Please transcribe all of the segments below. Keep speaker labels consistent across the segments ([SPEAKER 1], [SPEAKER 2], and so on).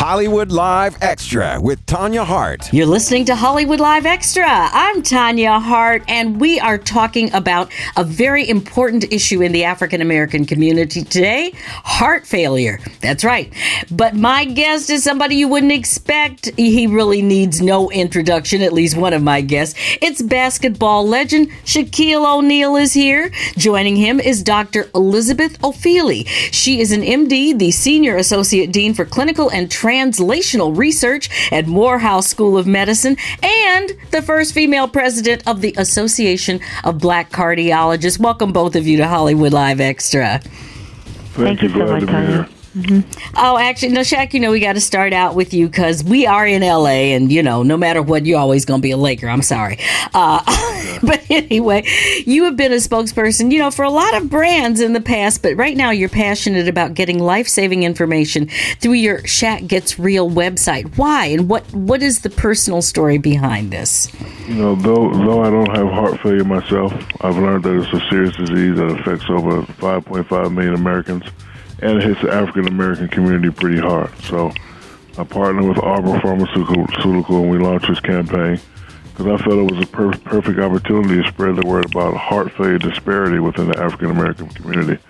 [SPEAKER 1] Hollywood Live Extra with Tanya Hart.
[SPEAKER 2] You're listening to Hollywood Live Extra. I'm Tanya Hart, and we are talking about a very important issue in the African American community today heart failure. That's right. But my guest is somebody you wouldn't expect. He really needs no introduction, at least one of my guests. It's basketball legend Shaquille O'Neal is here. Joining him is Dr. Elizabeth Ofili. She is an MD, the Senior Associate Dean for Clinical and Translational Research at Morehouse School of Medicine, and the first female president of the Association of Black Cardiologists. Welcome, both of you, to Hollywood Live Extra.
[SPEAKER 3] Thank, Thank you so much, Tanya.
[SPEAKER 2] Mm-hmm. Oh, actually, no, Shaq, you know, we got to start out with you because we are in LA, and, you know, no matter what, you're always going to be a Laker. I'm sorry. Uh, but anyway, you have been a spokesperson, you know, for a lot of brands in the past, but right now you're passionate about getting life saving information through your Shaq Gets Real website. Why? And what what is the personal story behind this?
[SPEAKER 3] You know, though, though I don't have heart failure myself, I've learned that it's a serious disease that affects over 5.5 million Americans and it hits the African American community pretty hard. So I partnered with Arbor Pharmaceutical and we launched this campaign because I felt it was a per- perfect opportunity to spread the word about heart failure disparity within the African American community.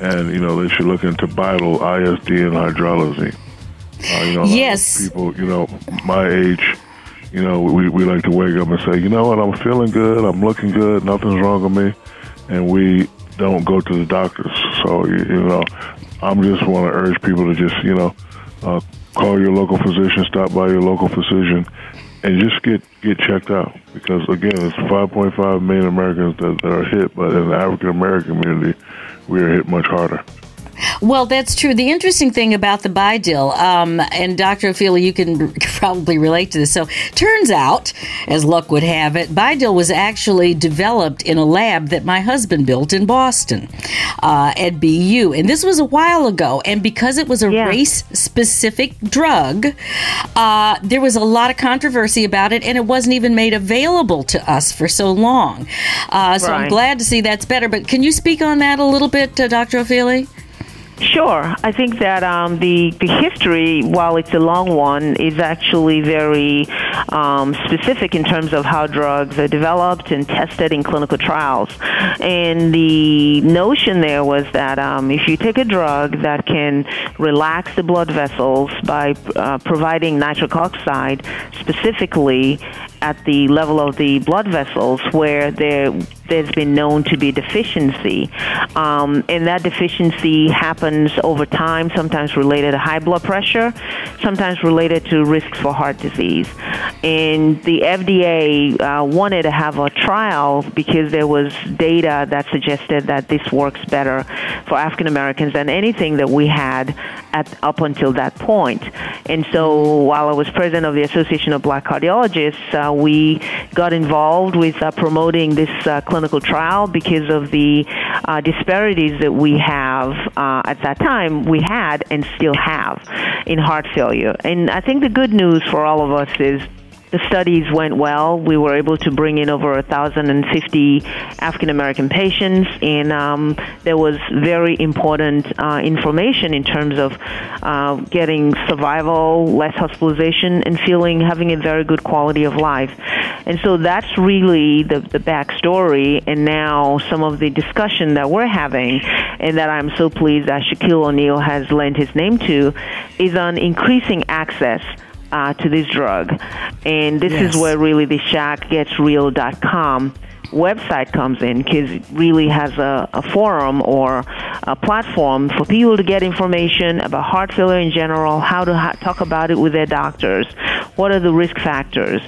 [SPEAKER 3] And, you know, they should look into Bidil, ISD, and hydralazine. Uh, you know,
[SPEAKER 2] yes.
[SPEAKER 3] people, you know, my age, you know, we, we like to wake up and say, you know what, I'm feeling good, I'm looking good, nothing's wrong with me. And we don't go to the doctors. So, you, you know, I'm just want to urge people to just, you know, uh, call your local physician, stop by your local physician, and just get get checked out. Because again, it's 5.5 million Americans that, that are hit, but in the African American community, we are hit much harder.
[SPEAKER 2] Well, that's true. The interesting thing about the Bidil, um, and Dr. Ofili, you can probably relate to this. So, turns out, as luck would have it, Bidil was actually developed in a lab that my husband built in Boston uh, at BU. And this was a while ago. And because it was a yeah. race specific drug, uh, there was a lot of controversy about it, and it wasn't even made available to us for so long. Uh, so, right. I'm glad to see that's better. But can you speak on that a little bit, uh, Dr. Ofili?
[SPEAKER 4] Sure. I think that um, the, the history, while it's a long one, is actually very um, specific in terms of how drugs are developed and tested in clinical trials. And the notion there was that um, if you take a drug that can relax the blood vessels by uh, providing nitric oxide specifically at the level of the blood vessels where there there's been known to be deficiency, um, and that deficiency happens over time. Sometimes related to high blood pressure, sometimes related to risks for heart disease. And the FDA uh, wanted to have a trial because there was data that suggested that this works better for African Americans than anything that we had at up until that point. And so, while I was president of the Association of Black Cardiologists, uh, we got involved with uh, promoting this uh, clinical trial because of the uh, disparities that we have uh, at that time, we had and still have in heart failure. And I think the good news for all of us is the studies went well. We were able to bring in over 1,050 African American patients, and um, there was very important uh, information in terms of uh, getting survival, less hospitalization, and feeling having a very good quality of life. And so that's really the, the backstory, and now some of the discussion that we're having, and that I'm so pleased that Shaquille O'Neal has lent his name to, is on increasing access uh, to this drug. And this yes. is where really the ShaqGetsReal.com website comes in because it really has a, a, forum or a platform for people to get information about heart failure in general, how to ha- talk about it with their doctors, what are the risk factors,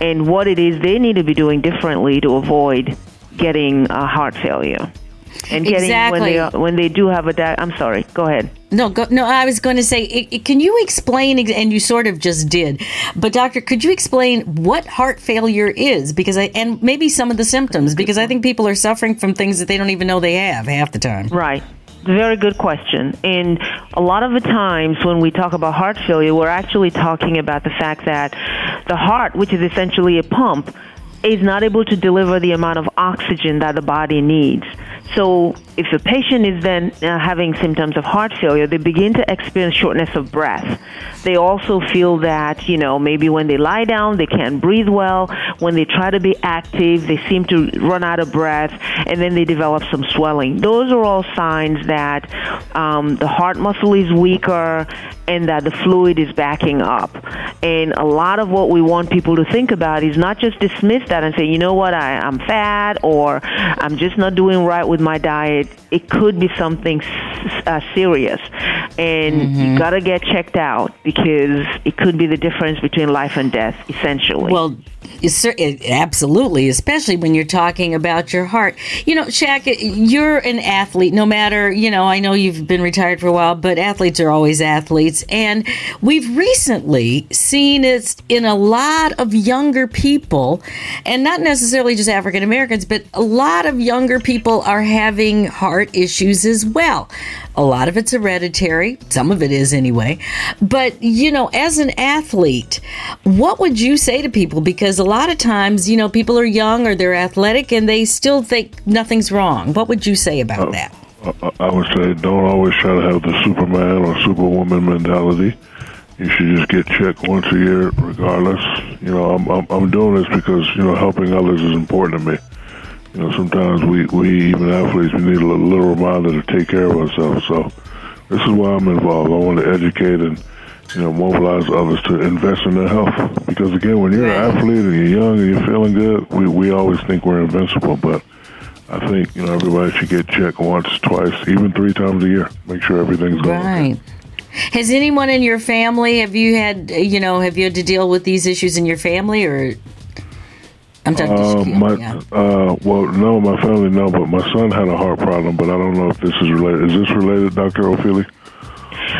[SPEAKER 4] and what it is they need to be doing differently to avoid getting uh, heart failure and getting exactly. when they when they do have a di- I'm sorry. Go ahead.
[SPEAKER 2] No, go, no. I was going to say, it, it, can you explain? And you sort of just did, but doctor, could you explain what heart failure is? Because I and maybe some of the symptoms, because I think people are suffering from things that they don't even know they have half the time.
[SPEAKER 4] Right. Very good question. And a lot of the times when we talk about heart failure, we're actually talking about the fact that the heart, which is essentially a pump, is not able to deliver the amount of oxygen that the body needs. So, if a patient is then uh, having symptoms of heart failure, they begin to experience shortness of breath. They also feel that, you know, maybe when they lie down, they can't breathe well. When they try to be active, they seem to run out of breath, and then they develop some swelling. Those are all signs that um, the heart muscle is weaker and that the fluid is backing up. And a lot of what we want people to think about is not just dismiss that and say, you know what, I, I'm fat or I'm just not doing right with my diet. It could be something uh, serious. And mm-hmm. you got to get checked out because it could be the difference between life and death, essentially.
[SPEAKER 2] Well, absolutely, especially when you're talking about your heart. You know, Shaq, you're an athlete. No matter, you know, I know you've been retired for a while, but athletes are always athletes, and we've recently seen it in a lot of younger people, and not necessarily just African Americans, but a lot of younger people are having heart issues as well. A lot of it's hereditary, some of it is anyway. But, you know, as an athlete, what would you say to people? Because a lot of times, you know, people are young or they're athletic and they still think nothing's wrong. What would you say about uh, that?
[SPEAKER 3] I would say don't always try to have the Superman or Superwoman mentality. You should just get checked once a year, regardless. You know, I'm, I'm, I'm doing this because, you know, helping others is important to me. You know, sometimes we, we even athletes, we need a little, little reminder to take care of ourselves. So this is why I'm involved. I want to educate and, you know, mobilize others to invest in their health. Because again, when you're an athlete and you're young and you're feeling good, we, we always think we're invincible. But I think, you know, everybody should get checked once, twice, even three times a year. Make sure everything's going
[SPEAKER 2] right. Okay. Has anyone in your family, have you had, you know, have you had to deal with these issues in your family or
[SPEAKER 3] I'm talking uh, to my, yeah. uh, well, no, my family no, but my son had a heart problem, but I don't know if this is related. Is this related, Doctor Ofili?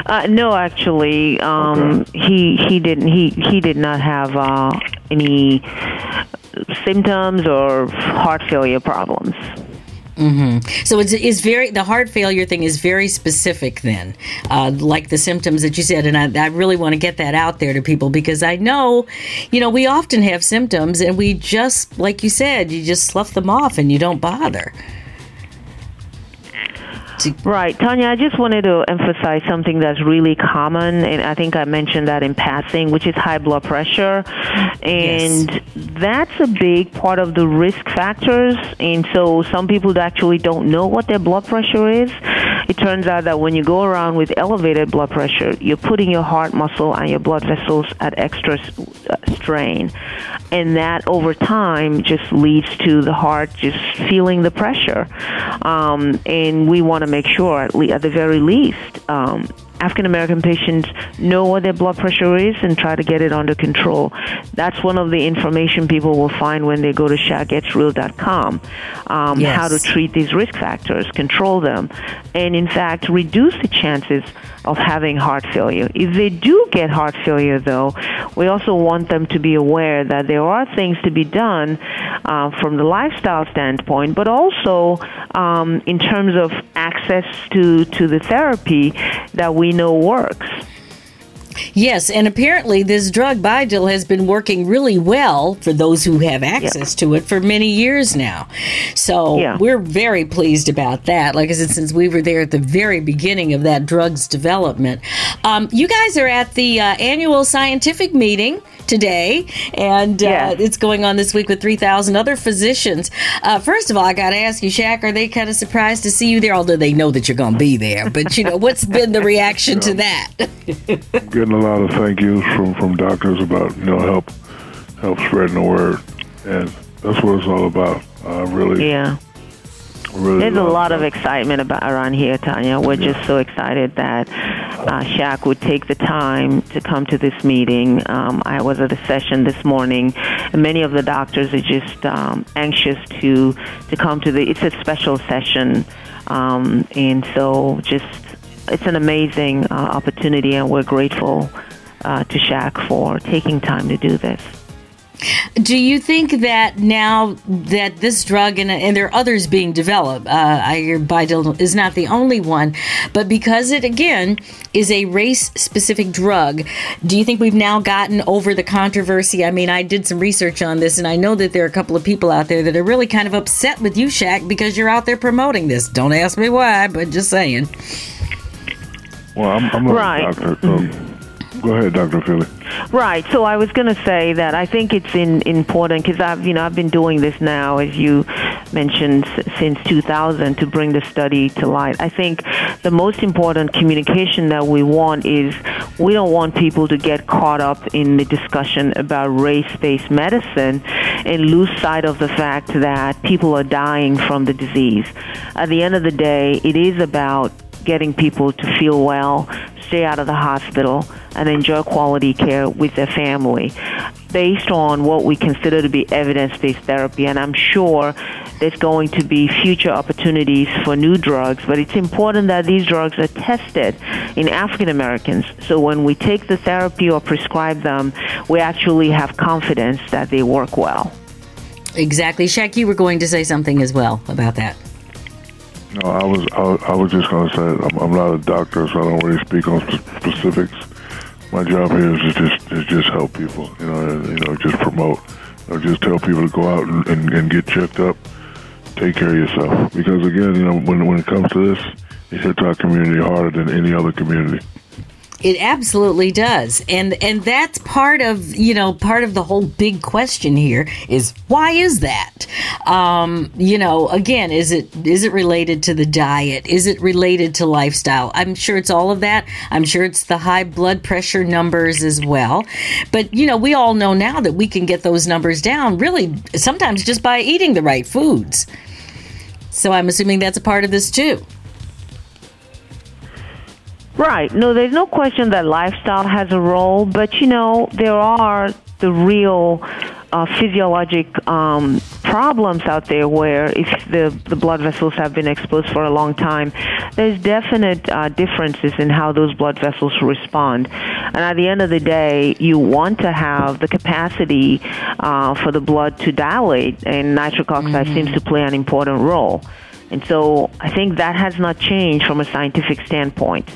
[SPEAKER 4] Uh, no, actually, um, okay. he he didn't he he did not have uh, any symptoms or heart failure problems.
[SPEAKER 2] Mm-hmm. So it's, it's very the heart failure thing is very specific then, uh, like the symptoms that you said, and I, I really want to get that out there to people because I know, you know, we often have symptoms and we just, like you said, you just slough them off and you don't bother.
[SPEAKER 4] To- right, Tanya. I just wanted to emphasize something that's really common, and I think I mentioned that in passing, which is high blood pressure, and yes. that's a big part of the risk factors. And so, some people actually don't know what their blood pressure is. It turns out that when you go around with elevated blood pressure, you're putting your heart muscle and your blood vessels at extra uh, strain, and that over time just leads to the heart just feeling the pressure. Um, and we want to make sure, at, le- at the very least, um, African American patients know what their blood pressure is and try to get it under control. That's one of the information people will find when they go to shaqgetsreal.com. Um, yes. How to treat these risk factors, control them, and in fact reduce the chances of having heart failure. If they do get heart failure, though, we also want them to be aware that there are things to be done uh, from the lifestyle standpoint, but also um, in terms of access to, to the therapy that we know works.
[SPEAKER 2] Yes, and apparently this drug Bidil has been working really well for those who have access to it for many years now. So yeah. we're very pleased about that. Like I said, since we were there at the very beginning of that drug's development. Um, you guys are at the uh, annual scientific meeting today, and uh, it's going on this week with 3,000 other physicians. Uh, first of all, I got to ask you, Shaq, are they kind of surprised to see you there? Although they know that you're going to be there, but you know, what's been the reaction to that?
[SPEAKER 3] Getting a lot of thank yous from from doctors about you know help help spreading the word, and that's what it's all about. Uh, really,
[SPEAKER 4] yeah. Really There's a lot of excitement about around here, Tanya. We're yeah. just so excited that uh, Shaq would take the time to come to this meeting. Um, I was at a session this morning, and many of the doctors are just um, anxious to to come to the. It's a special session, um, and so just it's an amazing uh, opportunity, and we're grateful uh, to Shaq for taking time to do this.
[SPEAKER 2] Do you think that now that this drug and, and there are others being developed, uh, I hear Bidil is not the only one, but because it again is a race specific drug, do you think we've now gotten over the controversy? I mean, I did some research on this and I know that there are a couple of people out there that are really kind of upset with you, Shaq, because you're out there promoting this. Don't ask me why, but just saying.
[SPEAKER 3] Well, I'm, I'm not
[SPEAKER 4] Right.
[SPEAKER 3] a doctor, so go ahead, Dr. Ofili.
[SPEAKER 4] Right. So I was going to say that I think it's in, important because I've you know I've been doing this now, as you mentioned, since 2000 to bring the study to light. I think the most important communication that we want is we don't want people to get caught up in the discussion about race-based medicine and lose sight of the fact that people are dying from the disease. At the end of the day, it is about getting people to feel well, stay out of the hospital, and enjoy quality care with their family based on what we consider to be evidence based therapy. And I'm sure there's going to be future opportunities for new drugs, but it's important that these drugs are tested in African Americans. So when we take the therapy or prescribe them, we actually have confidence that they work well.
[SPEAKER 2] Exactly. Shaq, you were going to say something as well about that.
[SPEAKER 3] No, I was I, I was just going to say I'm, I'm not a doctor, so I don't really speak on sp- specifics. My job here is to just is just help people, you know, you know, just promote, you know, just tell people to go out and, and, and get checked up, take care of yourself, because again, you know, when when it comes to this, it hits our community harder than any other community.
[SPEAKER 2] It absolutely does. And and that's part of, you know, part of the whole big question here is why is that? Um, you know, again, is it is it related to the diet? Is it related to lifestyle? I'm sure it's all of that. I'm sure it's the high blood pressure numbers as well. But, you know, we all know now that we can get those numbers down really sometimes just by eating the right foods. So I'm assuming that's a part of this too.
[SPEAKER 4] Right. No, there's no question that lifestyle has a role, but you know, there are the real uh, physiologic um, problems out there where if the, the blood vessels have been exposed for a long time, there's definite uh, differences in how those blood vessels respond. And at the end of the day, you want to have the capacity uh, for the blood to dilate, and nitric oxide seems to play an important role. And so I think that has not changed from a scientific standpoint.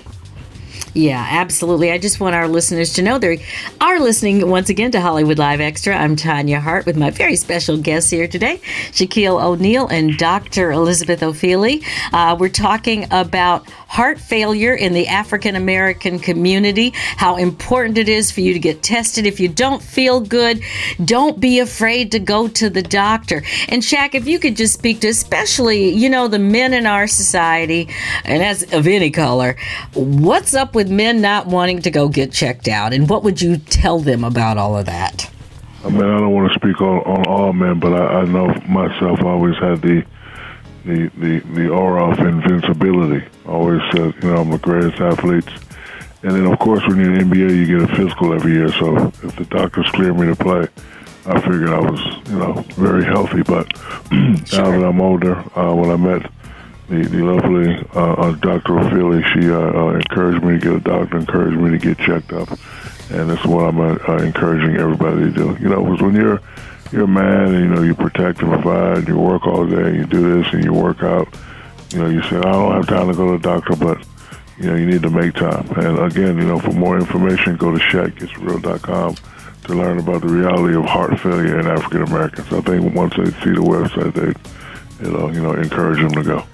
[SPEAKER 2] Yeah, absolutely. I just want our listeners to know they are listening once again to Hollywood Live Extra. I'm Tanya Hart with my very special guests here today, Shaquille O'Neal and Dr. Elizabeth Ofili. Uh, we're talking about heart failure in the African American community, how important it is for you to get tested. If you don't feel good, don't be afraid to go to the doctor. And Shaq, if you could just speak to especially, you know, the men in our society, and as of any color, what's up with men not wanting to go get checked out? And what would you tell them about all of that?
[SPEAKER 3] I mean, I don't want to speak on, on all men, but I, I know myself. I always had the the the the aura of invincibility. I always said, you know, I'm the greatest athlete. And then, of course, when you're in the NBA, you get a physical every year. So if the doctors cleared me to play, I figured I was, you know, very healthy. But now that I'm older, uh, when I met the, the lovely uh, uh, Dr. Ofili, she uh, uh, encouraged me to get a doctor, encouraged me to get checked up, and that's what I'm uh, uh, encouraging everybody to do. You know, because when you're you're a man, and you know you protect and provide, and you work all day, and you do this, and you work out. You know, you say, I don't have time to go to the doctor, but you know, you need to make time. And again, you know, for more information, go to ShaqGetsReal.com to learn about the reality of heart failure in African Americans. I think once they see the website, they, it'll, you know, encourage them to go.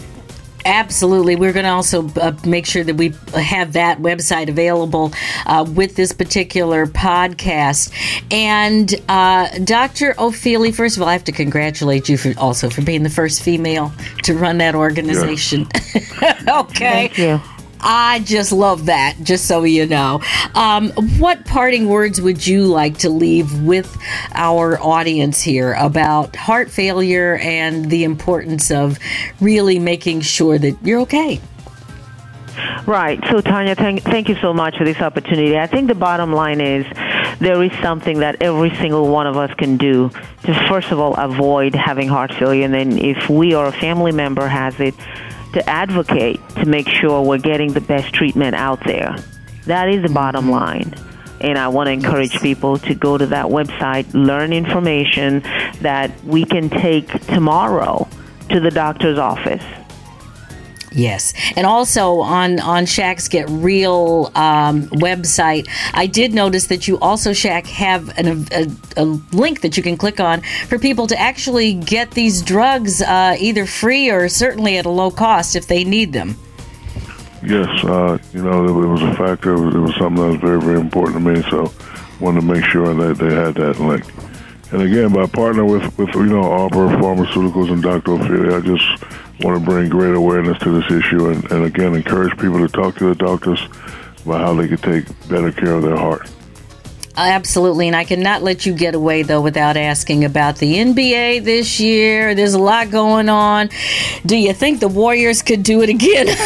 [SPEAKER 2] Absolutely. We're going to also uh, make sure that we have that website available uh, with this particular podcast. And uh, Dr. Ofili, first of all, I have to congratulate you for also for being the first female to run that organization. okay.
[SPEAKER 4] Thank you.
[SPEAKER 2] I just love that, just so you know. Um, what parting words would you like to leave with our audience here about heart failure and the importance of really making sure that you're okay?
[SPEAKER 4] Right. So, Tanya, thank, thank you so much for this opportunity. I think the bottom line is there is something that every single one of us can do to, first of all, avoid having heart failure. And then, if we or a family member has it, to advocate to make sure we're getting the best treatment out there. That is the bottom mm-hmm. line. And I want to encourage people to go to that website, learn information that we can take tomorrow to the doctor's office.
[SPEAKER 2] Yes, and also on on Shaq's Get Real um, website, I did notice that you also Shaq have an, a, a, link that you can click on for people to actually get these drugs uh, either free or certainly at a low cost if they need them.
[SPEAKER 3] Yes, uh, you know it was a factor. It was, it was something that was very very important to me. So wanted to make sure that they had that link. And again, by partnering with, with you know Arbor Pharmaceuticals and Dr. Ofili, I just want to bring great awareness to this issue and, and again encourage people to talk to their doctors about how they can take better care of their heart.
[SPEAKER 2] Absolutely, and I cannot let you get away though without asking about the NBA this year. There's a lot going on. Do you think the Warriors could do it again?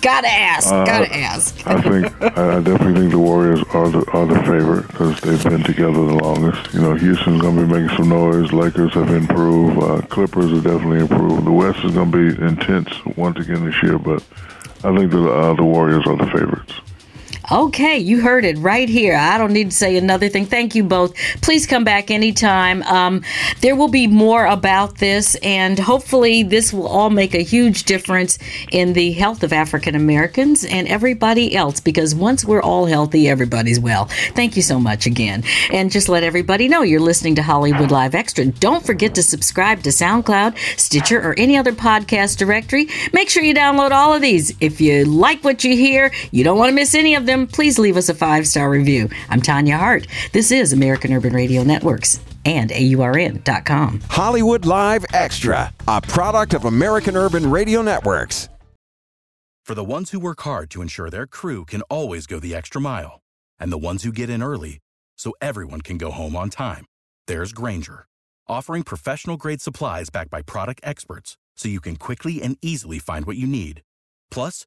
[SPEAKER 2] gotta ask. Uh, gotta ask.
[SPEAKER 3] I think I definitely think the Warriors are the are the favorite because they've been together the longest. You know, Houston's gonna be making some noise. Lakers have improved. Uh, Clippers have definitely improved. The West is gonna be intense once again this year, but I think the uh, the Warriors are the favorites.
[SPEAKER 2] Okay, you heard it right here. I don't need to say another thing. Thank you both. Please come back anytime. Um, there will be more about this, and hopefully, this will all make a huge difference in the health of African Americans and everybody else because once we're all healthy, everybody's well. Thank you so much again. And just let everybody know you're listening to Hollywood Live Extra. Don't forget to subscribe to SoundCloud, Stitcher, or any other podcast directory. Make sure you download all of these. If you like what you hear, you don't want to miss any of them please leave us a five star review. I'm Tanya Hart. This is American Urban Radio Networks and AURN.com.
[SPEAKER 1] Hollywood Live Extra, a product of American Urban Radio Networks.
[SPEAKER 5] For the ones who work hard to ensure their crew can always go the extra mile, and the ones who get in early so everyone can go home on time, there's Grainger, offering professional grade supplies backed by product experts so you can quickly and easily find what you need. Plus,